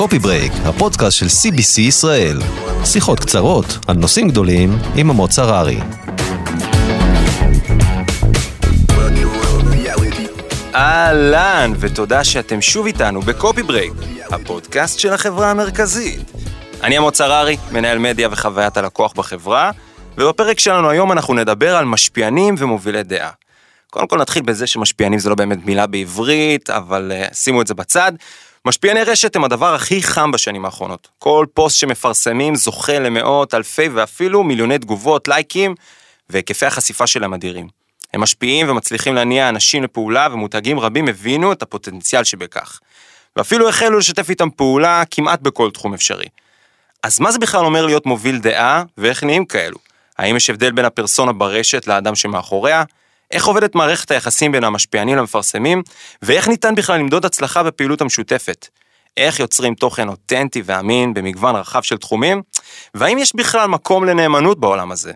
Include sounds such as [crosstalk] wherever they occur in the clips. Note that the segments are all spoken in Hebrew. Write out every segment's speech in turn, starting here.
Coffee Break, הפודקאסט של CBC ישראל. שיחות קצרות על נושאים גדולים עם עמוץ הררי. אהלן, ותודה שאתם שוב איתנו ב Coffee Break, הפודקאסט של החברה המרכזית. אני עמוץ הררי, מנהל מדיה וחוויית הלקוח בחברה, ובפרק שלנו היום אנחנו נדבר על משפיענים ומובילי דעה. קודם כל נתחיל בזה שמשפיענים זה לא באמת מילה בעברית, אבל אה, שימו את זה בצד. משפיעני רשת הם הדבר הכי חם בשנים האחרונות. כל פוסט שמפרסמים זוכה למאות, אלפי ואפילו מיליוני תגובות, לייקים, והיקפי החשיפה שלהם אדירים. הם משפיעים ומצליחים להניע אנשים לפעולה, ומותגים רבים הבינו את הפוטנציאל שבכך. ואפילו החלו לשתף איתם פעולה כמעט בכל תחום אפשרי. אז מה זה בכלל אומר להיות מוביל דעה, ואיך נהיים כאלו? האם יש הבדל בין הפרסונה ברשת לאדם שמאחוריה? איך עובדת מערכת היחסים בין המשפיענים למפרסמים, ואיך ניתן בכלל למדוד הצלחה בפעילות המשותפת. איך יוצרים תוכן אותנטי ואמין במגוון רחב של תחומים, והאם יש בכלל מקום לנאמנות בעולם הזה.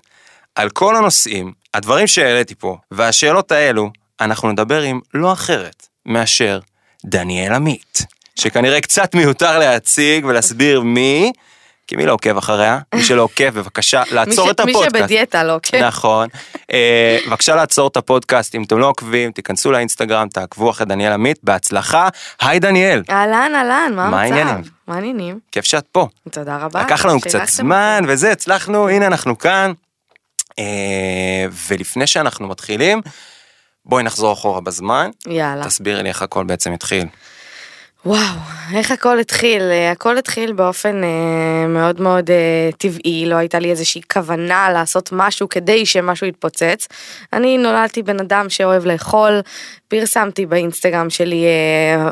על כל הנושאים, הדברים שהעליתי פה, והשאלות האלו, אנחנו נדבר עם לא אחרת מאשר דניאל עמית, שכנראה קצת מיותר להציג ולהסביר מי, כי מי לא עוקב אחריה? מי שלא עוקב, בבקשה, לעצור את הפודקאסט. מי שבדיאטה לא עוקב. נכון. אה, בבקשה לעצור את הפודקאסט, אם אתם לא עוקבים, תיכנסו לאינסטגרם, תעקבו אחרי דניאל עמית, בהצלחה. היי דניאל, אהלן, אהלן, מה המצב? מה העניינים? מה העניינים? כיף שאת פה. תודה רבה. לקח לנו קצת זמן וזה, הצלחנו, הנה אנחנו כאן. אה, ולפני שאנחנו מתחילים, בואי נחזור אחורה בזמן. יאללה. תסבירי לי איך הכל בעצם התחיל. וואו, איך הכל התחיל? אה, הכל התחיל באופן אה, מאוד מאוד אה, טבעי, לא הייתה לי איזושהי כוונה לעשות משהו כדי שמשהו יתפוצץ. אני נולדתי בן אדם שאוהב לאכול, פרסמתי באינסטגרם שלי אה,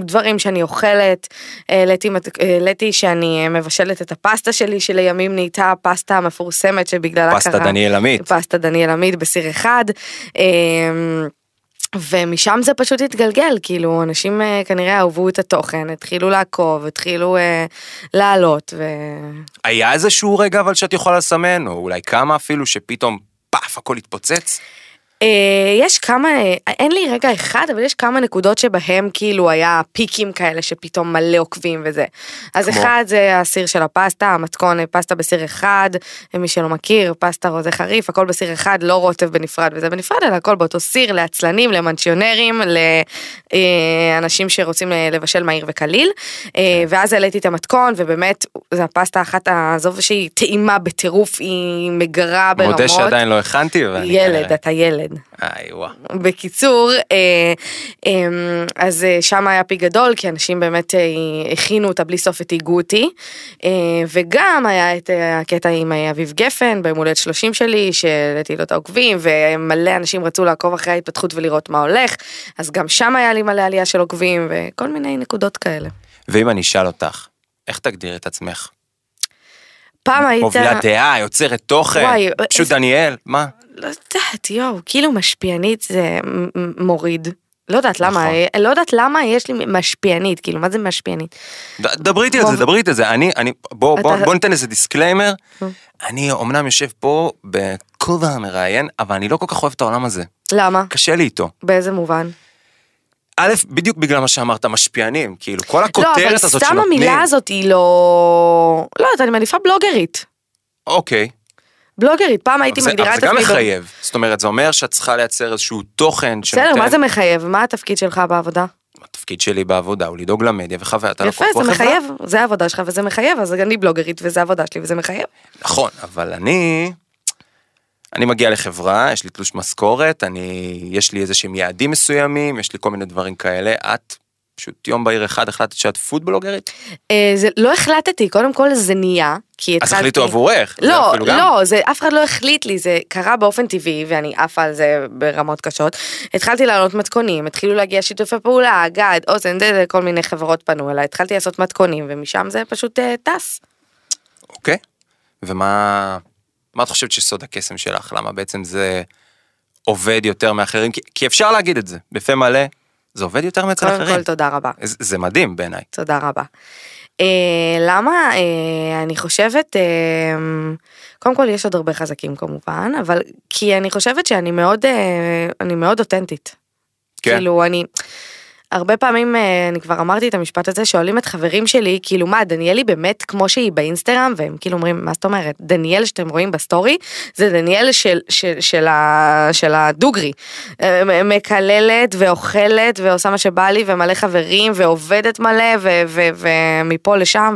דברים שאני אוכלת, העליתי העליתי שאני אה, מבשלת את הפסטה שלי שלימים נהייתה הפסטה המפורסמת שבגללה פסטה קרה. דניאל עמית. פסטה דניאל עמית בסיר אחד. אמ, ומשם זה פשוט התגלגל, כאילו אנשים אה, כנראה אהבו את התוכן, התחילו לעקוב, התחילו אה, לעלות, ו... היה איזשהו רגע אבל שאת יכולה לסמן, או אולי כמה אפילו, שפתאום פאף, הכל התפוצץ? אה, יש כמה, אין לי רגע אחד, אבל יש כמה נקודות שבהם כאילו היה פיקים כאלה שפתאום מלא עוקבים וזה. אז כמו? אחד זה הסיר של הפסטה, המתכון אה, פסטה בסיר אחד, מי שלא מכיר, פסטה רוזה חריף, הכל בסיר אחד, לא רוטב בנפרד וזה בנפרד, אלא הכל באותו סיר לעצלנים, למנשיונרים, לאנשים שרוצים אה, לבשל מהיר וקליל. אה, ואז העליתי את המתכון, ובאמת, זו הפסטה אחת, עזוב שהיא טעימה בטירוף, היא מגרה ברמות. מודה שעדיין לא הכנתי, ואני ילד, אתה ילד. איי וואו. בקיצור, אה, אה, אז אה, שם היה פי גדול, כי אנשים באמת אה, הכינו אותה בלי סוף ותהיגו אותי. וגם היה את הקטע עם אביב גפן, ביום הולדת 30 שלי, שהעליתי לו את העוקבים, ומלא אנשים רצו לעקוב אחרי ההתפתחות ולראות מה הולך, אז גם שם היה לי מלא עלייה של עוקבים, וכל מיני נקודות כאלה. ואם אני אשאל אותך, איך תגדיר את עצמך? פעם היית... מובילה דעה, יוצרת תוכן, וואי, פשוט איזה- דניאל, מה? לא יודעת, יואו, כאילו משפיענית זה מוריד. לא יודעת למה, נכון. אה, לא יודעת למה יש לי משפיענית, כאילו, מה זה משפיענית? דברי איתי על זה, דברי איתי על זה. אני, אני, בוא, בוא, בוא ניתן איזה disclaimer. אני אמנם יושב פה בכובע המראיין, אבל אני לא כל כך אוהב את העולם הזה. למה? קשה לי איתו. באיזה מובן? א', בדיוק בגלל מה שאמרת, משפיענים, כאילו, כל לא, הכותרת אבל הזאת סתם שנותנים. המילה הזאת היא לא... לא יודעת, אני מעדיפה בלוגרית. אוקיי. בלוגרית, פעם הייתי אבל זה- מגדירה אבל את זה גם עצמי... ב- מחייב. זאת אומרת, זה אומר שאת צריכה לייצר איזשהו תוכן בסדר, מה זה מחייב? מה התפקיד שלך בעבודה? התפקיד שלי בעבודה הוא לדאוג למדיה וחוויית הלקוח יפה, זה. מחייב, זה העבודה שלך וזה מחייב, אז אני בלוגרית וזה העבודה שלי וזה מחייב. נכון, אבל אני... אני מגיע לחברה, יש לי תלוש משכורת, אני... יש לי איזה שהם יעדים מסוימים, יש לי כל מיני דברים כאלה. את פשוט יום בהיר אחד החלטת שאת פודבלוגרית? אה, זה לא החלטתי, קודם כל זה נהיה, כי התחלתי... אז החליטו עבורך. לא, גם. לא, זה אף אחד לא החליט לי, זה קרה באופן טבעי ואני עפה על זה ברמות קשות. התחלתי לעלות מתכונים, התחילו להגיע שיתופי פעולה, גד, אוזן, זה, זה, כל מיני חברות פנו אליי, התחלתי לעשות מתכונים ומשם זה פשוט אה, טס. אוקיי. ומה מה את חושבת שסוד הקסם שלך? למה בעצם זה עובד יותר מאחרים? כי, כי אפשר להגיד את זה, בפה מלא, זה עובד יותר מאצל קודם אחרים. כל תודה רבה. זה, זה מדהים בעיניי. תודה רבה. אה, למה? אה, אני חושבת, אה, קודם כל יש עוד הרבה חזקים כמובן, אבל כי אני חושבת שאני מאוד, אה, אני מאוד אותנטית. כן. כאילו אני, הרבה פעמים, אה, אני כבר אמרתי את המשפט הזה, שואלים את חברים שלי, כאילו מה, דניאלי באמת כמו שהיא באינסטגרם, והם כאילו אומרים, מה זאת אומרת? דניאל שאתם רואים בסטורי, זה דניאל של, של, של, ה, של הדוגרי. אה, מקללת ואוכלת ועושה מה שבא לי, ומלא חברים, ועובדת מלא, ומפה לשם,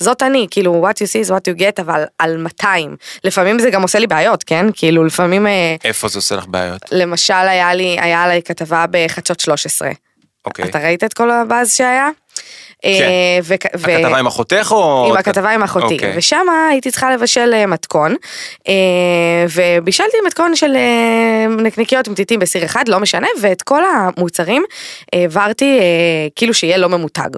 וזאת אני, כאילו, what you see is what you get, אבל על 200. לפעמים זה גם עושה לי בעיות, כן? כאילו, לפעמים... אה, איפה זה עושה לך בעיות? למשל, היה לי, היה עליי כתבה בחדשות 13. אוקיי. אתה ראית את כל הבאז שהיה? כן. אה, ו- ו- הכתבה עם אחותך או... עם הכתבה עם אחותי, אוקיי. ושם הייתי צריכה לבשל אה, מתכון, אה, ובישלתי מתכון של נקניקיות עם טיטים בסיר אחד, לא משנה, ואת כל המוצרים העברתי כאילו שיהיה לא ממותג.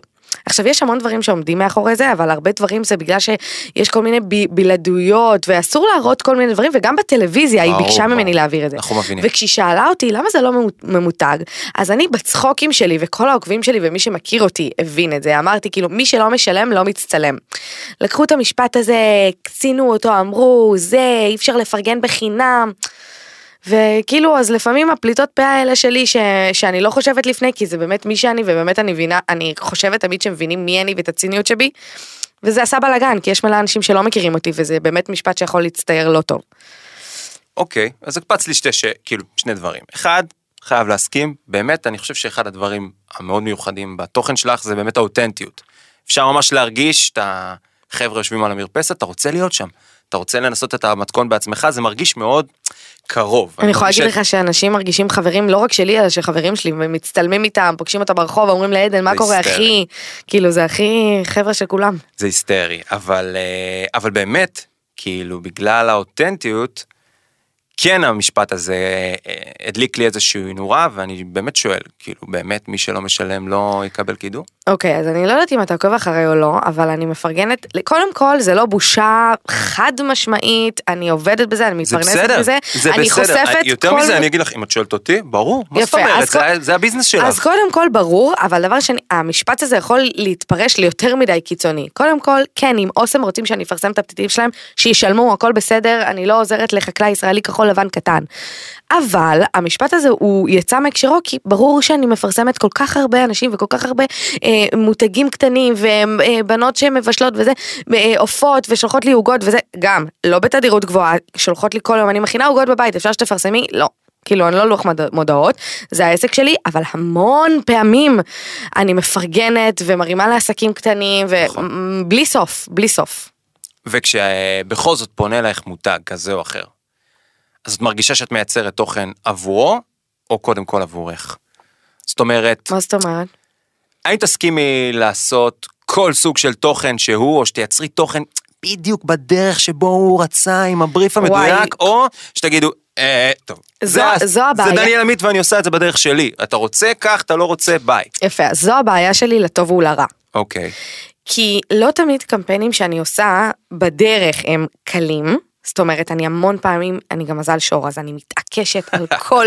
עכשיו יש המון דברים שעומדים מאחורי זה, אבל הרבה דברים זה בגלל שיש כל מיני ב- בלעדויות, ואסור להראות כל מיני דברים, וגם בטלוויזיה היא ביקשה. ממני להעביר את זה. אנחנו מבינים. וכשהיא שאלה אותי למה זה לא ממות- ממותג, אז אני בצחוקים שלי וכל העוקבים שלי ומי שמכיר אותי הבין את זה, אמרתי כאילו מי שלא משלם לא מצטלם. לקחו את המשפט הזה, קצינו אותו, אמרו זה אי אפשר לפרגן בחינם. וכאילו אז לפעמים הפליטות פה האלה שלי ש, שאני לא חושבת לפני כי זה באמת מי שאני ובאמת אני מבינה אני חושבת תמיד שמבינים מי אני ואת הציניות שבי. וזה עשה בלאגן כי יש מלא אנשים שלא מכירים אותי וזה באמת משפט שיכול להצטייר לא טוב. אוקיי, אז הקפץ לי שתי, ש... כאילו, שני דברים. אחד, חייב להסכים, באמת, אני חושב שאחד הדברים המאוד מיוחדים בתוכן שלך זה באמת האותנטיות. אפשר ממש להרגיש את החבר'ה יושבים על המרפסת, אתה רוצה להיות שם. אתה רוצה לנסות את המתכון בעצמך, זה מרגיש מאוד קרוב. אני יכולה להגיד לך שאנשים מרגישים חברים לא רק שלי אלא שחברים שלי ומצטלמים איתם פוגשים אותם ברחוב אומרים לעדן מה קורה. אחי כאילו זה הכי חבר'ה של כולם. זה היסטרי, אבל, אה, אבל באמת, כאילו, בגלל האותנטיות, כן המשפט הזה אה, הדליק לי איזושהי נורה, ואני באמת שואל, כאילו, באמת מי שלא משלם לא יקבל קידום? אוקיי אז אני לא יודעת אם אתה עוקב אחרי או לא אבל אני מפרגנת קודם כל זה לא בושה חד משמעית אני עובדת בזה אני זה מתפרנסת בסדר, בזה זה אני בסדר, חושפת יותר כל מזה אני אגיד לך, אם את שואלת אותי, ברור, מה זאת יפה, אומרת, אז זה, כל- זה הביזנס אז שלך. קודם כל ברור, אבל דבר שני, המשפט הזה יכול להתפרש ליותר מדי קיצוני. קודם כל, כן, אם אוסם רוצים שאני אפרסם את הפתיתים שלהם, שישלמו, הכל בסדר, אני לא עוזרת לחקלאי ישראלי כחול לבן קטן. אבל המשפט הזה הוא יצא מהקשרו כי ברור שאני מפרסמת כל כך הרבה אנשים וכל כך הרבה אה, מותגים קטנים ובנות שמבשלות וזה, אה, עופות ושולחות לי עוגות וזה, גם, לא בתדירות גבוהה, שולחות לי כל יום, אני מכינה עוגות בבית, אפשר שתפרסמי? לא. כאילו אני לא לוח מוד- מודעות, זה העסק שלי, אבל המון פעמים אני מפרגנת ומרימה לעסקים קטנים נכון. ובלי סוף, בלי סוף. וכשבכל זאת פונה אלייך מותג כזה או אחר, אז את מרגישה שאת מייצרת תוכן עבורו, או קודם כל עבורך? זאת אומרת, מה זאת אומרת? האם תסכימי לעשות כל סוג של תוכן שהוא, או שתייצרי תוכן בדיוק בדרך שבו הוא רצה עם הבריף וואי. המדויק, או שתגידו, אה, טוב, זו- זה, זו הבעיה. זה דניאל עמית ואני עושה את זה בדרך שלי. אתה רוצה כך, אתה לא רוצה, ביי. יפה, זו הבעיה שלי לטוב ולרע. אוקיי. כי לא תמיד קמפיינים שאני עושה בדרך הם קלים. זאת אומרת, אני המון פעמים, אני גם מזל שור, אז אני מתעקשת על [laughs] כל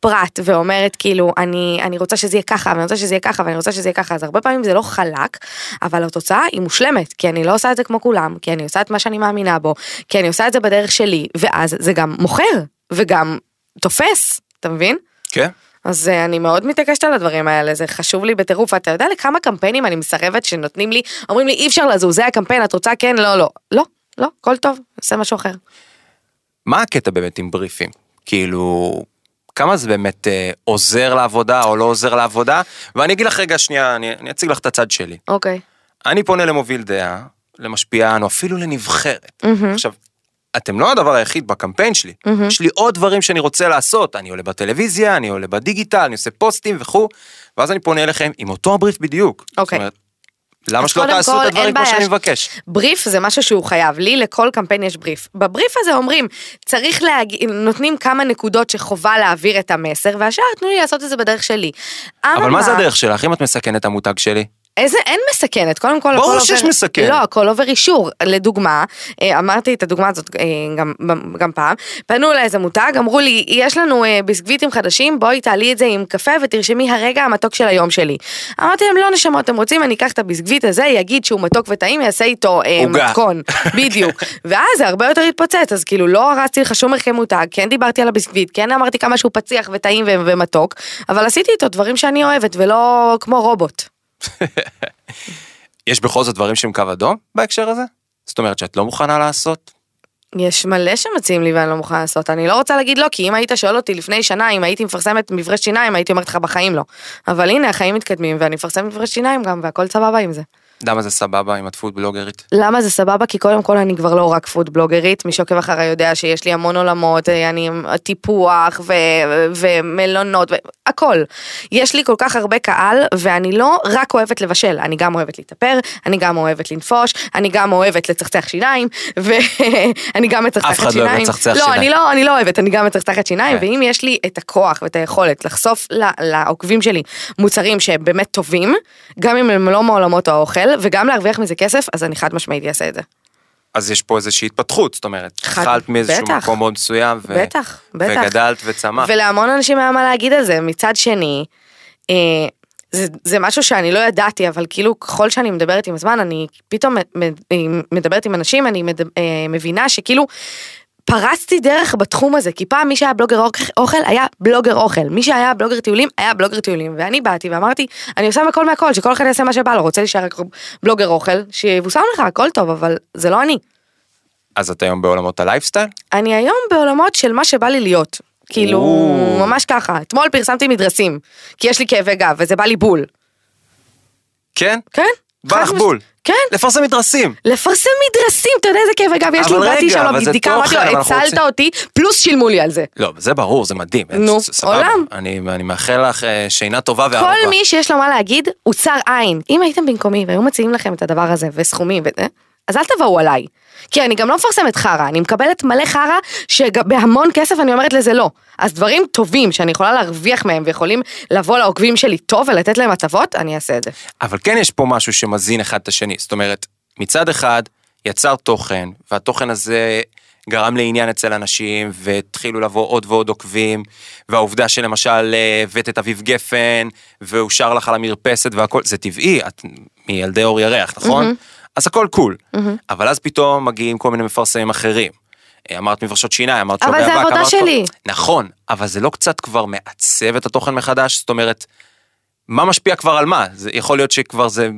פרט ואומרת כאילו, אני, אני רוצה שזה יהיה ככה, ואני רוצה שזה יהיה ככה, ואני רוצה שזה יהיה ככה, אז הרבה פעמים זה לא חלק, אבל התוצאה היא מושלמת, כי אני לא עושה את זה כמו כולם, כי אני עושה את מה שאני מאמינה בו, כי אני עושה את זה בדרך שלי, ואז זה גם מוכר, וגם תופס, אתה מבין? כן? אז אה, אני מאוד מתעקשת על הדברים האלה, זה חשוב לי בטירוף. אתה יודע לכמה קמפיינים אני מסרבת שנותנים לי, אומרים לי אי אפשר לזוז, זה הקמפיין, את רוצה כן, לא, לא. לא, לא, הכל טוב, עושה משהו אחר. מה הקטע באמת עם בריפים? כאילו, כמה זה באמת אה, עוזר לעבודה או לא עוזר לעבודה? ואני אגיד לך רגע שנייה, אני, אני אציג לך את הצד שלי. אוקיי. אני פונה למוביל דעה, למשפיען, או אפילו לנבחרת. מהמם. עכשיו, אתם לא הדבר היחיד בקמפיין שלי, מהמם. יש לי עוד דברים שאני רוצה לעשות, אני עולה בטלוויזיה, אני עולה בדיגיטל, אני עושה פוסטים וכו', ואז אני פונה אליכם עם אותו הבריף בדיוק. זאת אוקיי. אומרת, למה שלא תעשו כל, את הדברים כמו שאני מבקש? בריף זה משהו שהוא חייב, לי לכל קמפיין יש בריף. בבריף הזה אומרים, צריך להגיד, נותנים כמה נקודות שחובה להעביר את המסר, והשאר תנו לי לעשות את זה בדרך שלי. אבל מה זה הדרך שלך? אם את מסכנת המותג שלי? איזה, אין מסכנת, קודם כל ברור שיש מסכנת. לא, הכל עובר אישור. לדוגמה, אה, אמרתי את הדוגמה הזאת אה, גם, גם פעם, פנו לאיזה מותג, אמרו לי, יש לנו אה, ביסקוויטים חדשים, בואי תעלי את זה עם קפה ותרשמי הרגע המתוק של היום שלי. אמרתי להם, לא נשמות, אתם רוצים, אני אקח את הביסקוויט הזה, יגיד שהוא מתוק וטעים, יעשה איתו. מתכון, [laughs] בדיוק. ואז זה הרבה יותר התפוצץ, אז כאילו לא הרסתי לך שום ערכי מותג, כן דיברתי על הביסקוויט, כן אמרתי כמה שהוא פציח וטעים ומתוק, אבל עשיתי איתו דברים שאני אוהבת ולא כמו רובוט. יש בכל זאת דברים שהם קו אדום בהקשר הזה? זאת אומרת שאת לא מוכנה לעשות? יש מלא שמציעים לי ואני לא מוכנה לעשות, אני לא רוצה להגיד לא, כי אם היית שואל אותי לפני שנה אם הייתי מפרסמת מברש שיניים, הייתי אומרת לך בחיים לא. אבל הנה, החיים מתקדמים ואני מפרסמת מברשת שיניים גם, והכל סבבה עם זה. למה זה סבבה אם את food בלוגרית? למה זה סבבה? כי קודם כל אני כבר לא רק food בלוגרית, מי שעוקב אחריי יודע שיש לי המון עולמות, אה, אני עם טיפוח ו- ומלונות והכל. יש לי כל כך הרבה קהל ואני לא רק אוהבת לבשל, אני גם אוהבת להתאפר, אני גם אוהבת לנפוש, אני גם אוהבת לצחצח שיניים, ואני [laughs] גם מצחצחת אף אחד לא שיניים. אוהב לצחצח לא, שיניים. אני לא, אני לא אוהבת, אני גם מצחצחת שיניים, כן. ואם יש לי את הכוח ואת היכולת לחשוף לעוקבים שלי מוצרים שהם באמת טובים, גם אם הם לא מעולמות האוכל, וגם להרוויח מזה כסף, אז אני חד משמעית אעשה את זה. אז יש פה איזושהי התפתחות, זאת אומרת, התחלת מאיזשהו בטח. מקום מאוד מסוים, ו- בטח, בטח. וגדלת וצמחת. ולהמון אנשים היה מה להגיד על זה. מצד שני, אה, זה, זה משהו שאני לא ידעתי, אבל כאילו ככל שאני מדברת עם הזמן, אני פתאום מדברת עם אנשים, אני מד, אה, מבינה שכאילו... פרצתי דרך בתחום הזה, כי פעם מי שהיה בלוגר אוכל- היה בלוגר אוכל, מי שהיה בלוגר טיולים היה בלוגר טיולים, ואני באתי ואמרתי, אני עושה הכל מהכל, שכל אחד יעשה מה שבא לו, רוצה להישאר בלוגר אוכל, שיבושם לך, הכל טוב, אבל זה לא אני. אז את היום בעולמות הלייפסטייל? אני היום בעולמות של מה שבא לי להיות. כאילו, או. ממש ככה. אתמול פרסמתי מדרסים, כי יש לי כאבי גב, וזה בא לי בול. כן? כן? בא לך בול. כן. לפרסם מדרסים. לפרסם מדרסים, אתה יודע איזה כאבי גב יש לי, באתי שם בבדיקה, אמרתי לו, הצלת אותי, פלוס שילמו לי על זה. לא, זה ברור, זה מדהים. נו. עולם. אני, אני מאחל לך אה, שינה טובה ואהבה. כל מי שיש לו מה להגיד, הוא צר עין. אם הייתם במקומי והיו מציעים לכם את הדבר הזה, וסכומים וזה, אז אל תבואו עליי. כי אני גם לא מפרסמת חרא, אני מקבלת מלא חרא שבהמון כסף אני אומרת לזה לא. אז דברים טובים שאני יכולה להרוויח מהם ויכולים לבוא לעוקבים שלי טוב ולתת להם הטבות, אני אעשה את זה. אבל כן יש פה משהו שמזין אחד את השני. זאת אומרת, מצד אחד, יצר תוכן, והתוכן הזה גרם לעניין אצל אנשים, והתחילו לבוא עוד ועוד עוקבים, והעובדה שלמשל אה, הבאת את אביב גפן, והוא שר לך על המרפסת והכל, זה טבעי, את מילדי אור ירח, נכון? אז הכל קול. אבל אז פתאום מגיעים כל מיני מפרסמים אחרים. אה, אמרת מברשות שיניים, אמרת אבל שומרי זה אבק, עבודה אמרת כל- שלי. נכון, אבל זה לא קצת כבר מעצב את התוכן מחדש? זאת אומרת, מה משפיע כבר על מה? זה יכול להיות שכבר זה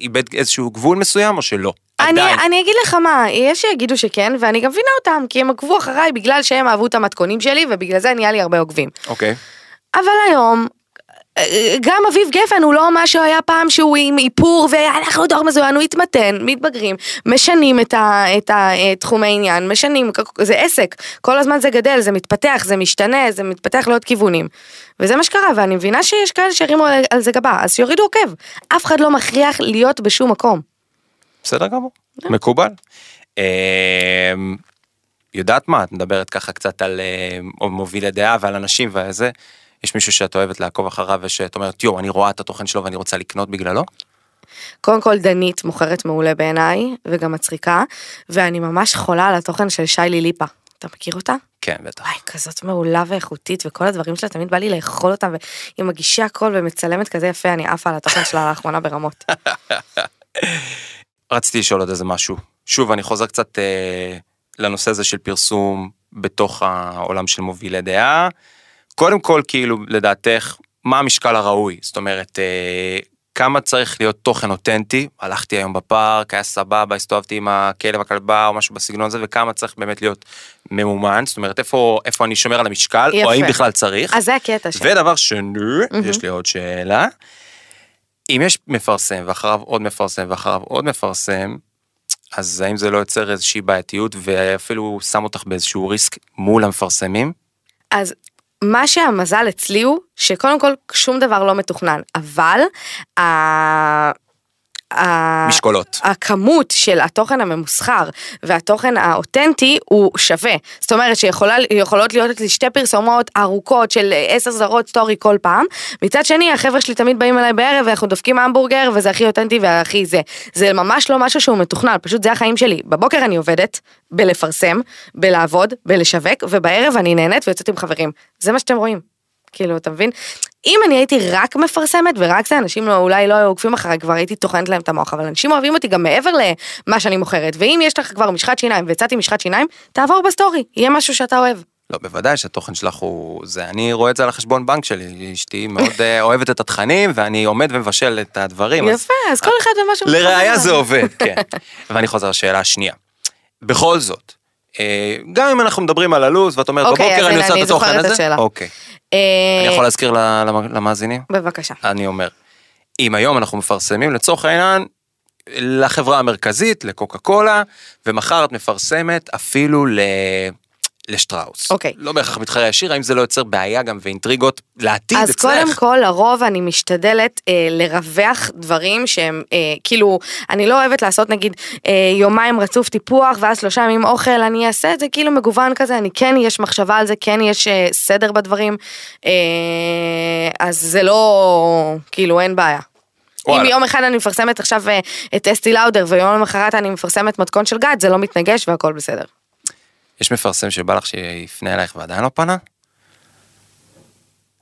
איבד איזשהו גבול מסוים או שלא? אני, עדיין. אני אגיד לך מה, יש שיגידו שכן, ואני גם מבינה אותם, כי הם עקבו אחריי בגלל שהם אהבו את המתכונים שלי, ובגלל זה נהיה לי הרבה עוקבים. אוקיי. אבל היום, גם אביב גפן הוא לא מה שהיה פעם שהוא עם איפור ואנחנו דור מזוין, הוא התמתן, מתבגרים, משנים את, ה, את התחומי העניין, משנים, זה עסק, כל הזמן זה גדל, זה מתפתח, זה משתנה, זה מתפתח לעוד כיוונים. וזה מה שקרה, ואני מבינה שיש כאלה שהרימו על- זה גבה, אז שיורידו עוקב. אף אחד לא מכריח להיות בשום מקום. בסדר גמור, מקובל. אמ, יודעת מה, את מדברת ככה קצת על אה, או מובילי דעה ועל אנשים וזה, יש מישהו שאת אוהבת לעקוב אחריו ושאת אומרת יואו אני רואה את התוכן שלו ואני רוצה לקנות בגללו? קודם כל דנית מוכרת מעולה בעיניי, וגם מצחיקה, ואני ממש חולה על התוכן של שיילי ליפה. אתה מכיר אותה? כן בטח. וואי, כזאת מעולה ואיכותית, וכל הדברים שלה, תמיד בא לי לאכול אותם, והיא מגישה הכל ומצלמת כזה יפה, אני עפה על התוכן שלה לאחרונה ברמות. [laughs] רציתי לשאול עוד איזה משהו. שוב, אני חוזר קצת אה, לנושא הזה של פרסום בתוך העולם של מובילי דעה. קודם כל, כאילו, לדעתך, מה המשקל הראוי? זאת אומרת, אה, כמה צריך להיות תוכן אותנטי? הלכתי היום בפארק, היה סבבה, הסתובבתי עם הכלב, הכלבה או משהו בסגנון הזה, וכמה צריך באמת להיות ממומן? זאת אומרת, איפה, איפה אני שומר על המשקל, יפה. או האם בכלל צריך? אז זה הקטע שלי. ודבר שני, יש לי עוד שאלה. אם יש מפרסם ואחריו עוד מפרסם ואחריו עוד מפרסם, אז האם זה לא יוצר איזושהי בעייתיות ואפילו שם אותך באיזשהו ריסק מול המפרסמים? אז מה שהמזל אצלי הוא, שקודם כל שום דבר לא מתוכנן, אבל משקולות. הכמות של התוכן הממוסחר והתוכן האותנטי הוא שווה. זאת אומרת שיכולות להיות אצלי שתי פרסומות ארוכות של עשר סדרות סטורי כל פעם. מצד שני החבר'ה שלי תמיד באים אליי בערב ואנחנו דופקים המבורגר וזה הכי אותנטי והכי זה. זה ממש לא משהו שהוא מתוכנן, פשוט זה החיים שלי. בבוקר אני עובדת בלפרסם, בלעבוד, בלשווק, ובערב אני נהנית ויוצאת עם חברים. זה מה שאתם רואים. כאילו, אתה מבין? אם אני הייתי רק מפרסמת ורק זה, אנשים לא, אולי לא היו עוקבים אחריי, כבר הייתי טוחנת להם את המוח, אבל אנשים אוהבים אותי גם מעבר למה שאני מוכרת, ואם יש לך כבר משחת שיניים והצעתי משחת שיניים, תעבור ב story, יהיה משהו שאתה אוהב. לא, בוודאי שהתוכן שלך הוא... זה, אני רואה את זה על החשבון בנק שלי, אשתי מאוד אה, אוהבת את התכנים, ואני עומד ומבשל את הדברים. אז- יפה, אז כל אחד ומשהו. לראיה זה עובד, כן. [laughs] ואני חוזר לשאלה השנייה. בכל זאת, גם אם אנחנו מדברים על הלו"ז, ואת אומרת, אוקיי, בבוקר אני עושה את אני התוכן זוכרת את הזה, השאלה. אוקיי. אה, אני יכול להזכיר למאזינים? בבקשה. אני אומר, אם היום אנחנו מפרסמים לצורך העניין לחברה המרכזית, לקוקה קולה, ומחר את מפרסמת אפילו ל... לשטראוס. אוקיי. לא בהכרח מתחרה ישיר, האם זה לא יוצר בעיה גם ואינטריגות לעתיד אז אצלך? קודם כל, לרוב אני משתדלת אה, לרווח דברים שהם, אה, כאילו, אני לא אוהבת לעשות נגיד אה, יומיים רצוף טיפוח ואז שלושה ימים אוכל, אני אעשה את זה כאילו מגוון כזה, אני כן יש מחשבה על זה, כן יש אה, סדר בדברים, אה, אז זה לא, כאילו, אין בעיה. אם וואלה. יום אחד אני מפרסמת עכשיו אה, את אסטי לאודר ויום למחרת אני מפרסמת מתכון של גד, זה לא מתנגש והכל בסדר. יש מפרסם שבא לך שיפנה אלייך ועדיין לא פנה?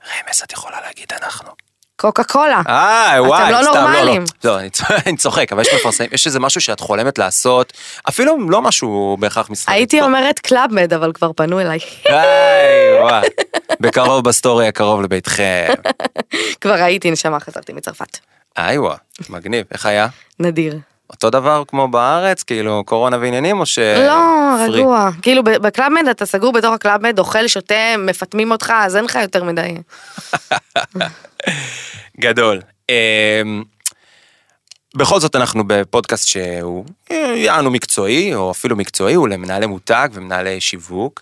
רמז, את יכולה להגיד אנחנו. קוקה קולה. אה, וואי, לא סתם, לא, לא. נורמלים. לא, אני צוחק- [laughs] אני צוחק, אבל יש מפרסם, יש איזה משהו שאת חולמת לעשות, אפילו לא משהו בהכרח מסחרי. הייתי אומרת Club Med, אבל כבר פנו אליי. היי, וואי. בקרוב ב story הקרוב לביתכם. [laughs] כבר הייתי נשמה, חזרתי מצרפת. היי, וואי, מגניב. איך היה? נדיר. אותו דבר כמו בארץ, כאילו קורונה ועניינים, או ש... לא, free? רגוע. כאילו ב Club Med אתה סגור בתוך ה Club Med, אוכל, שותה, מפטמים אותך, אז אין לך יותר מדי. [laughs] גדול. אמ, בכל זאת אנחנו בפודקאסט שהוא אה, יענו מקצועי, או אפילו מקצועי, הוא למנהלי מותג ומנהלי שיווק.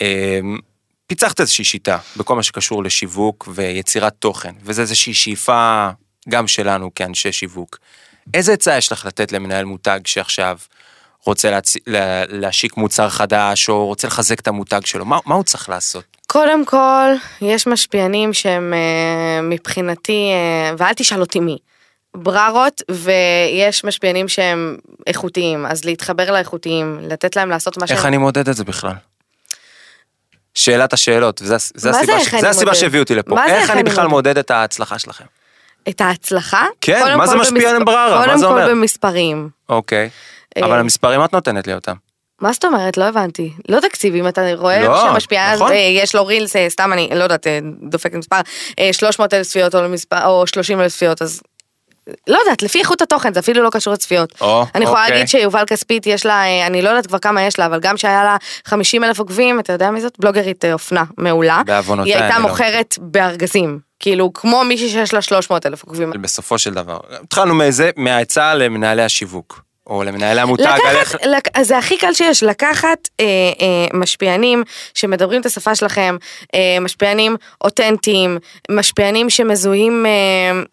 אמ, פיצחת איזושהי שיטה בכל מה שקשור לשיווק ויצירת תוכן, וזו איזושהי שאיפה גם שלנו כאנשי שיווק. איזה עצה יש לך לתת למנהל מותג שעכשיו רוצה להצ... לה- להשיק מוצר חדש, או רוצה לחזק את המותג שלו? מה, מה הוא צריך לעשות? קודם כל, יש משפיענים שהם אה, מבחינתי, אה, ואל תשאל אותי מי, בררות, ויש משפיענים שהם איכותיים, אז להתחבר לאיכותיים, לתת להם לעשות מה שהם... איך אני מודד את זה בכלל? שאלת השאלות, וזה זה הסיבה, ש... זה הסיבה? שהביאו אותי לפה. איך איך אני בכלל? מודד את ההצלחה שלכם? את ההצלחה? כן, קודם מה זה משפיע על בררה? מה קודם זה אומר? כל במספרים. אוקיי. אה, אבל המספרים את נותנת לי אותם. מה זאת אומרת? לא הבנתי. לא תקציבים, אתה רואה לא, שמשפיעה, נכון. אה, יש לו רילס, אה, סתם אני לא יודעת, אה, דופקת מספר, אה, 300 אלף צפיות או, למספר, או 30 אלף צפיות, אז לא יודעת, לפי איכות התוכן, זה אפילו לא קשור לצפיות. או, אני יכולה אוקיי. להגיד שיובל כספית יש לה, אה, אני לא יודעת כבר כמה יש לה, אבל גם שהיה לה 50 אלף עוקבים, אתה יודע מי זאת? בלוגרית אה, אופנה מעולה. בעוונותיי, היא הייתה לא מוכרת בארגזים, כאילו כמו מישהי שיש לה 300 אלף עוקבים. בסופו של דבר. התחלנו מאיזה, מהעצה למנהלי השיווק. או למנהלי המותג. על איך- לק, זה הכי קל שיש, לקחת אה, אה, משפיענים שמדברים את השפה שלכם, אה, משפיענים אותנטיים, משפיענים שמזוהים אה,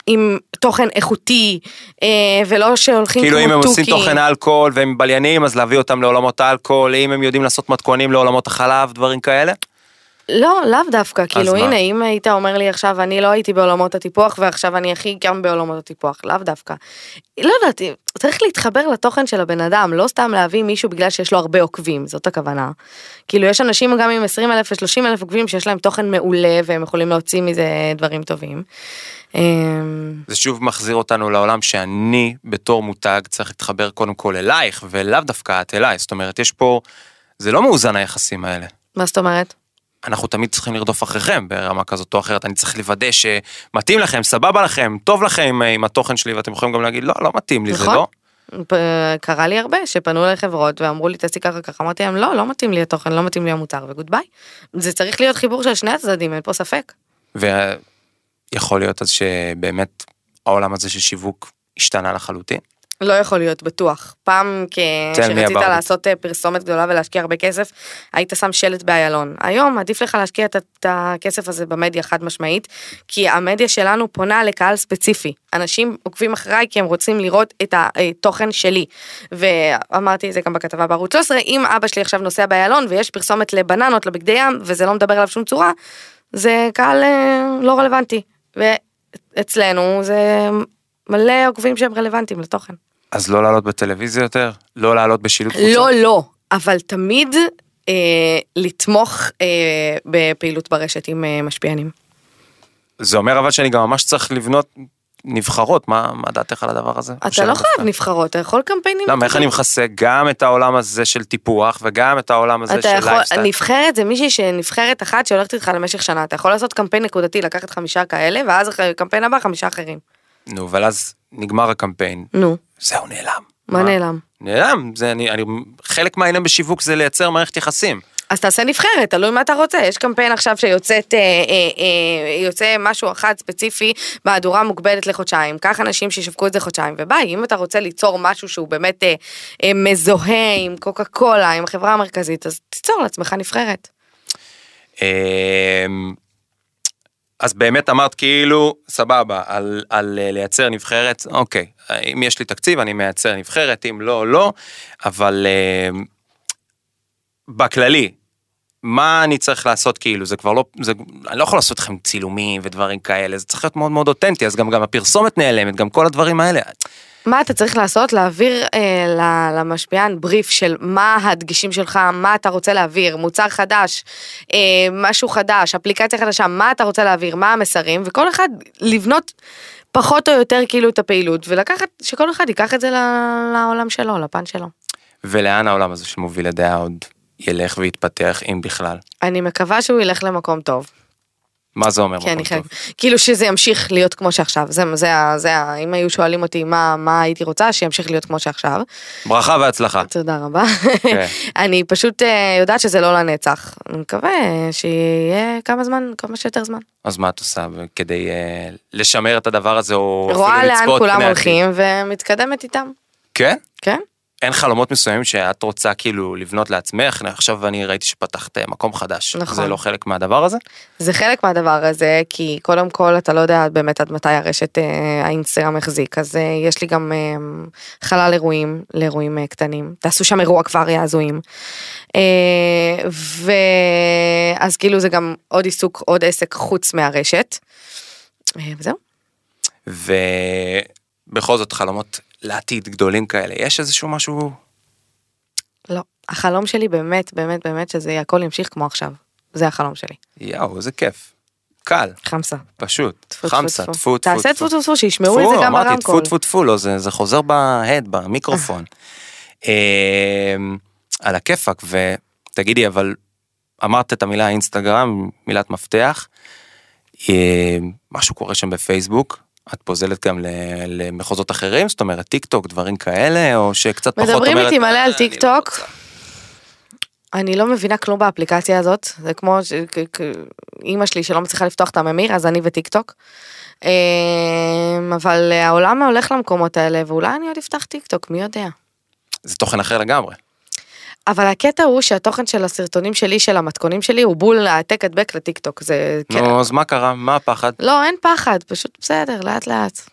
עם תוכן איכותי, אה, ולא שהולכים כאילו אם כמו הם תוכי. עושים תוכן אלכוהול והם בליינים, אז להביא אותם לעולמות האלכוהול, אם הם יודעים לעשות מתכונים לעולמות החלב, דברים כאלה. לא, לאו דווקא, כאילו מה? הנה, אם היית אומר לי עכשיו, אני לא הייתי בעולמות הטיפוח ועכשיו אני הכי גם בעולמות הטיפוח, לאו דווקא. לא יודעת, צריך להתחבר לתוכן של הבן אדם, לא סתם להביא מישהו בגלל שיש לו הרבה עוקבים, זאת הכוונה. כאילו יש אנשים גם עם 20 אלף ו-30 אלף עוקבים שיש להם תוכן מעולה והם יכולים להוציא מזה דברים טובים. אמ, זה שוב מחזיר אותנו לעולם שאני בתור מותג צריך להתחבר קודם כל אלייך ולאו דווקא את אליי, זאת אומרת יש פה, זה לא מאוזן היחסים האלה. מה זאת אומרת? אנחנו תמיד צריכים לרדוף אחריכם ברמה כזאת או אחרת, אני צריך לוודא שמתאים לכם, סבבה לכם, טוב לכם עם, עם התוכן שלי ואתם יכולים גם להגיד לא, לא מתאים לי, זה נכון. לא. קרה לי הרבה שפנו אליי חברות ואמרו לי תעשי ככה ככה אמרתי להם לא לא מתאים לי התוכן לא מתאים לי המוצר וגוד ביי. זה צריך להיות חיבור של שני הצדדים אין פה ספק. ויכול להיות אז שבאמת העולם הזה של שיווק השתנה לחלוטין. לא יכול להיות בטוח. פעם כשרצית. לעשות אה, פרסומת גדולה ולהשקיע הרבה כסף, היית שם שלט באיילון. היום עדיף לך להשקיע את- הכסף הזה במדיה חד משמעית, כי המדיה שלנו פונה לקהל ספציפי. אנשים עוקבים אחריי כי הם רוצים לראות את התוכן שלי. ואמרתי את זה גם בכתבה בערוץ 13, אם אבא שלי עכשיו נוסע באיילון ויש פרסומת לבננות, לבגדי ים, וזה לא מדבר עליו שום צורה, זה קהל אה, לא רלוונטי. ואצלנו זה מלא עוקבים שהם רלוונטיים לתוכן. אז לא לעלות בטלוויזיה יותר? לא לעלות בשילוט חוצות? לא, לא, אבל תמיד אה, לתמוך אה, בפעילות ברשת עם אה, משפיענים. זה אומר אבל שאני גם ממש צריך לבנות נבחרות, מה, מה דעתך על הדבר הזה? אתה לא חייב נבחרות, אתה יכול קמפיינים. למה, איך אני מכסה גם את העולם הזה של טיפוח וגם את העולם הזה אתה של יכול, לייפסטייל? נבחרת זה מישהי שנבחרת אחת שהולכת איתך למשך שנה, אתה יכול לעשות קמפיין נקודתי, לקחת חמישה כאלה, ואז אחרי קמפיין הבא חמישה אחרים. נו, אבל אז נגמר הקמפיין, נו, זהו, נעלם. מה נעלם? נעלם, זה אני, אני, חלק מהעניין בשיווק זה לייצר מערכת יחסים. אז תעשה נבחרת, תלוי מה אתה רוצה. יש קמפיין עכשיו שיוצאת, אה, אה, אה, יוצא משהו אחד ספציפי, מהדורה מוגבלת לחודשיים. קח אנשים שישווקו את זה חודשיים, וביי, אם אתה רוצה ליצור משהו שהוא באמת אה, אה, מזוהה עם קוקה קולה, עם החברה המרכזית, אז תיצור לעצמך נבחרת. אז באמת אמרת כאילו, סבבה, על, על אה, לייצר נבחרת, אוקיי, אם יש לי תקציב אני מייצר נבחרת, אם לא, לא, אבל אמ, בכללי, מה אני צריך לעשות כאילו, זה כבר לא, זה, אני לא יכול לעשות לכם צילומים ודברים כאלה, זה צריך להיות מאוד מאוד אותנטי, אז גם, גם הפרסומת נעלמת, גם כל הדברים האלה. מה אתה צריך לעשות? להעביר אה, למשפיען בריף של מה הדגשים שלך, מה אתה רוצה להעביר, מוצר חדש, אה, משהו חדש, אפליקציה חדשה, מה אתה רוצה להעביר, מה המסרים, וכל אחד לבנות פחות או יותר כאילו את הפעילות, ולקחת, שכל אחד ייקח את זה לעולם שלו, לפן שלו. ולאן העולם הזה של מוביל הדעה עוד ילך ויתפתח, אם בכלל? אני מקווה שהוא ילך למקום טוב. מה זה אומר? אני מקום חייב? כאילו שזה ימשיך להיות כמו שעכשיו, זה, זה, זה, אם היו שואלים אותי מה, מה הייתי רוצה, שימשיך להיות כמו שעכשיו. ברכה והצלחה. תודה רבה. כן. [laughs] אני פשוט אה, יודעת שזה לא לנצח. אני מקווה שיהיה כמה זמן, כמה שיותר זמן. אז מה את עושה כדי אה, לשמר את הדבר הזה, או רואה אפילו לאן לצפות כולם פני עתיד? הולכים ומתקדמת איתם. כן? כן? אין חלומות מסוימים שאת רוצה כאילו לבנות לעצמך? עכשיו אני ראיתי שפתחת אה, מקום חדש. נכון. זה לא חלק מהדבר הזה? זה חלק מהדבר הזה, כי קודם כל אתה לא יודע באמת עד מתי הרשת אה, האינסטגרם החזיק, אז אה, יש לי גם אה, חלל אירועים לאירועים אה, קטנים. תעשו שם אירוע כבר יעזועים. אה, ואז כאילו זה גם עוד עיסוק, עוד עסק חוץ מהרשת. אה, וזהו. ובכל זאת חלומות לעתיד גדולים כאלה, יש איזשהו משהו... לא. החלום שלי באמת, באמת, באמת, שזה הכל ימשיך כמו עכשיו. זה החלום שלי. יואו, איזה כיף. קל, חמסה. פשוט. חמסה, טפו, טפו, טפו. תעשה טפו טפו שישמעו את זה גם אמרתי, טפו ברמקול. טפו טפו, לא, זה, חוזר בהד, במיקרופון. אמ, על הכיפאק, ותגידי, אבל אמרת את המילה אינסטגרם, מילת מפתח, אמ, משהו קורה שם בפייסבוק, את פוזלת גם למחוזות אחרים, זאת אומרת טיק טוק, דברים כאלה, או שקצת פחות אומרת... מדברים איתי מלא "אה, על טיק לא טוק. רוצה". אני לא מבינה כלום באפליקציה הזאת, זה כמו אימא שלי שלא מצליחה לפתוח את הממיר, אז אני וטיק טוק. אמ, אבל העולם הולך למקומות האלה, ואולי אני עוד אפתח טיק טוק, מי יודע. זה תוכן אחר לגמרי. אבל הקטע הוא שהתוכן של הסרטונים שלי, של המתכונים שלי, הוא בול העתק הדבק לטיק טוק, זה... כן. נו, אז מה קרה? מה הפחד? לא, אין פחד, פשוט בסדר, לאט לאט.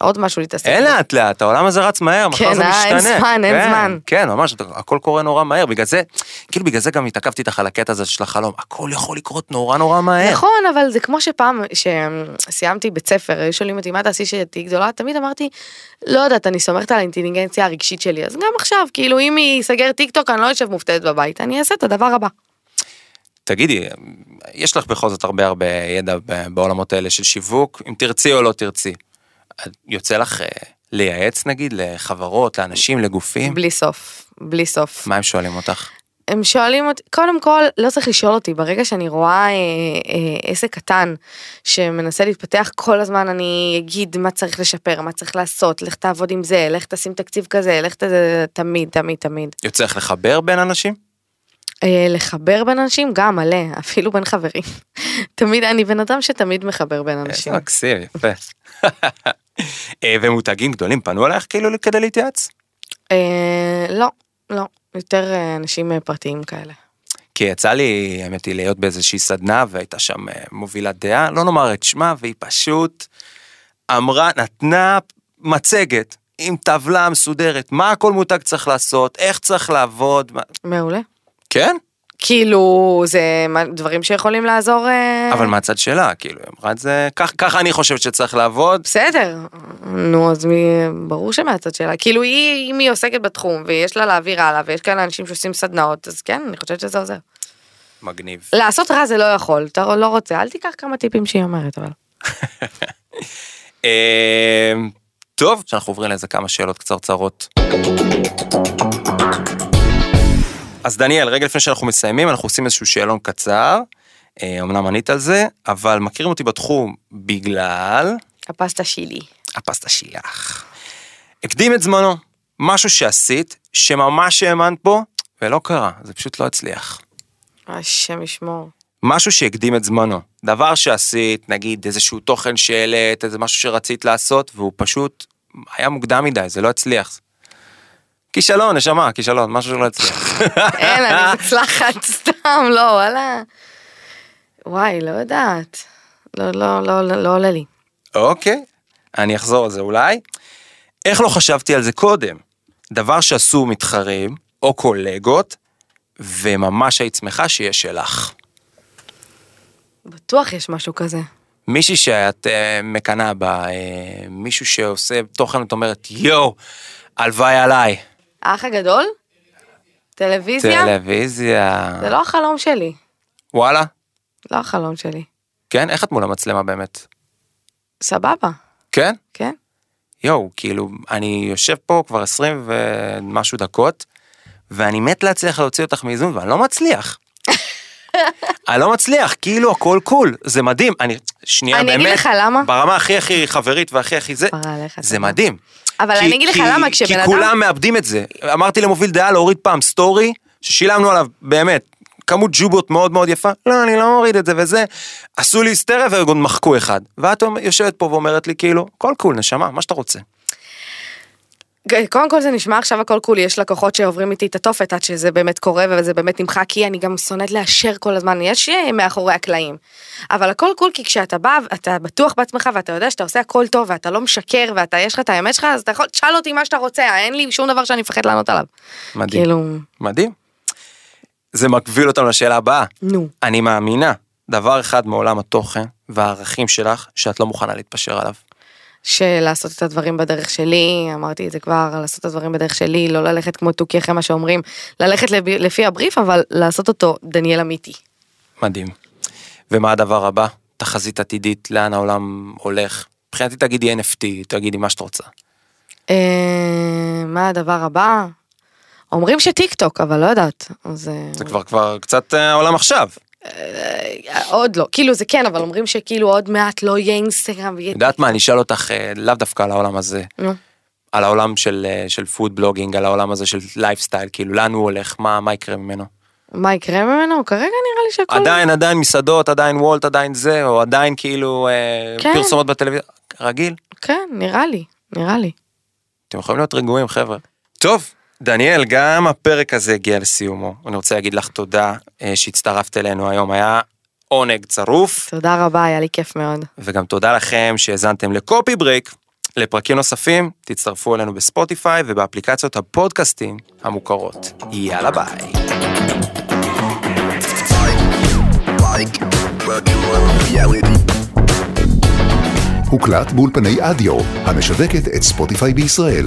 עוד משהו להתעסק. אין. לאט לאט, העולם הזה רץ מהר, מחר כן, זה אה, אין משתנה. זמן, אין כן, זמן. כן, ממש, הכל קורה נורא מהר, בגלל זה, כאילו בגלל זה גם התעכבתי איתך על הקטע הזה של החלום, הכל יכול לקרות נורא נורא מהר. נכון, אבל זה כמו שפעם שסיימתי בית ספר, היו שואלים אותי מה תעשי שתהיי גדולה, תמיד אמרתי, לא יודעת, אני סומכת על האינטליגנציה הרגשית שלי, אז גם עכשיו, כאילו אם ייסגר טיק טוק, אני לא יושב מופתעת בבית, אני אעשה את הדבר הבא. תגידי, יש לך בכל זאת הרבה הרבה ידע בעולמות האלה של שיווק, אם תרצי או לא תרצי. יוצא לך אה, לייעץ נגיד לחברות, לאנשים, לגופים? בלי סוף, בלי סוף. מה הם שואלים אותך? הם שואלים אותי, קודם כל, לא צריך לשאול אותי, ברגע שאני רואה אה, אה, עסק קטן שמנסה להתפתח, כל הזמן אני אגיד מה צריך לשפר, מה צריך לעשות, לך תעבוד עם זה, לך תשים תקציב כזה, לך ת... תמיד, תמיד, תמיד. יוצא לך לחבר בין אנשים? אה, לחבר בין אנשים גם מלא, [laughs] אפילו בין חברים. תמיד, אני בן אדם שתמיד מחבר בין אנשים. איזה מקסים, יפה. [laughs] אה, ומותגים גדולים פנו אלייך כאילו כדי להתייעץ? אה, לא, לא, יותר אה, אנשים פרטיים כאלה. כי יצא לי, האמת היא, להיות באיזושהי סדנה והייתה שם מובילת דעה, לא נאמר את שמה, והיא פשוט אמרה, נתנה מצגת עם טבלה מסודרת, מה כל מותג צריך לעשות, איך צריך לעבוד. מעולה. כן? כאילו, זה דברים שיכולים לעזור... אה, אבל מהצד שלה, כאילו, היא אמרה את זה, ככה אני חושבת שצריך לעבוד. בסדר, נו אז מי, ברור שמהצד שלה, כאילו היא, אם היא עוסקת בתחום ויש לה להעביר הלאה ויש כאלה אנשים שעושים סדנאות, אז כן, אני חושבת שזה עוזר. מגניב. לעשות רע זה לא יכול, אתה לא רוצה, אל תיקח כמה טיפים שהיא אומרת, אבל. [laughs] אה, טוב, שאנחנו עוברים לאיזה כמה שאלות קצרצרות. אז דניאל, רגע לפני שאנחנו מסיימים, אנחנו עושים איזשהו שאלון קצר. אה, אמנם ענית על זה, אבל מכירים אותי בתחום בגלל הפסטה שלי. הפסטה שלך. הקדים את זמנו, משהו שעשית, שממש האמנת בו, ולא קרה, זה פשוט לא הצליח. השם ישמור. משהו שהקדים את זמנו. דבר שעשית, נגיד איזשהו תוכן שהעלית, איזה משהו שרצית לעשות, והוא פשוט היה מוקדם מדי, זה לא הצליח. כישלון, נשמה, כישלון, משהו שלא הצליח. [laughs] אין, אני מוצלחת, סתם, לא, וואלה. וואי, לא יודעת. לא, לא, לא, לא, לא עולה לי. אוקיי, אני אחזור על זה אולי. איך לא חשבתי על זה קודם? דבר שעשו מתחרים, או קולגות, וממש היית שמחה שיהיה שלך. בטוח יש משהו כזה. מישהי שאת uh, מקנאה בה, uh, מישהו שעושה תוכן, את אומרת, יואו, הלוואי עליי. האח הגדול? טלוויזיה? טלוויזיה. זה לא החלום שלי. וואלה? לא החלום שלי. כן? איך את מול המצלמה באמת? סבבה, כן? כן? יואו, כאילו, אני יושב פה כבר 20 ומשהו דקות, ואני מת להצליח להוציא אותך מאיזון, ואני לא מצליח. [laughs] אני לא מצליח, כאילו הכל cool, זה מדהים. אני, שנייה, אני באמת, אגיד לך למה. ברמה הכי הכי חברית והכי הכי זה, זה. מדהים. אבל כי- אני אגיד לך כי- למה, כשבן כי אדם- כולם מאבדים את זה. אמרתי למוביל דעה להוריד פעם story, ששילמנו עליו באמת כמות ג'ובות מאוד מאוד יפה, לא, אני לא מוריד את זה וזה. עשו לי היסטריה ועוד מחקו אחד. ואת יושבת פה ואומרת לי כאילו, כל קול, נשמה, מה שאתה רוצה. קודם כל זה נשמע עכשיו הכל קולי, יש לקוחות שעוברים איתי את התופת עד שזה באמת קורה וזה באמת נמחק, כי אני גם שונאת לאשר כל הזמן, יש אה, מאחורי הקלעים. אבל הכל קול כי כשאתה בא, אתה בטוח בעצמך ואתה יודע שאתה עושה הכל טוב ואתה לא משקר ואתה, יש לך את האמת שלך, אז אתה יכול, תשאל אותי מה שאתה רוצה, אין לי שום דבר שאני מפחד לענות עליו. מדהים. כאילו, מדהים. זה מקביל אותנו לשאלה הבאה. נו. אני מאמינה, דבר אחד מעולם התוכן והערכים שלך, שאת לא מוכנה להתפשר עליו. שלעשות את הדברים בדרך שלי, אמרתי את זה כבר, לעשות את הדברים בדרך שלי, לא ללכת כמו תוכי אחרי מה שאומרים, ללכת לפי, לפי הבריף, אבל לעשות אותו דניאל אמיתי. מדהים. ומה הדבר הבא? תחזית עתידית, לאן העולם הולך. מבחינתי תגידי NFT, תגידי מה שאת רוצה. אה, מה הדבר הבא? אומרים שטיק טוק, אבל לא יודעת. אז אה, זה כבר כבר קצת אה, העולם עכשיו. אה, עוד לא, כאילו זה כן, אבל אומרים שכאילו עוד מעט לא יהיה אינסטגרם ויהיה... יודעת מה, אני אשאל אותך אה, לאו דווקא על העולם הזה, נו. על העולם של, אה, של food blogging, על העולם הזה של לייפסטייל, כאילו לאן הוא הולך, מה, מה יקרה ממנו. מה יקרה ממנו? כרגע נראה לי שהכל... עדיין, עדיין מסעדות, עדיין וולט, עדיין זה, או עדיין כאילו כן. פרסומות בטלוויזיה, רגיל. כן, נראה לי, נראה לי. אתם יכולים להיות רגועים חבר'ה. טוב, דניאל, גם הפרק הזה הגיע לסיומו. אני רוצה להגיד לך תודה אה, שהצטרפת אלינו היום, היה עונג צרוף, תודה רבה, היה לי כיף מאוד. וגם תודה לכם שהאזנתם ל Coffee Break. לפרקים נוספים, תצטרפו אלינו בספוטיפיי ובאפליקציות הפודקאסטים המוכרות. יאללה ביי. הוקלט באולפני אדיו, המשווקת את ספוטיפיי בישראל.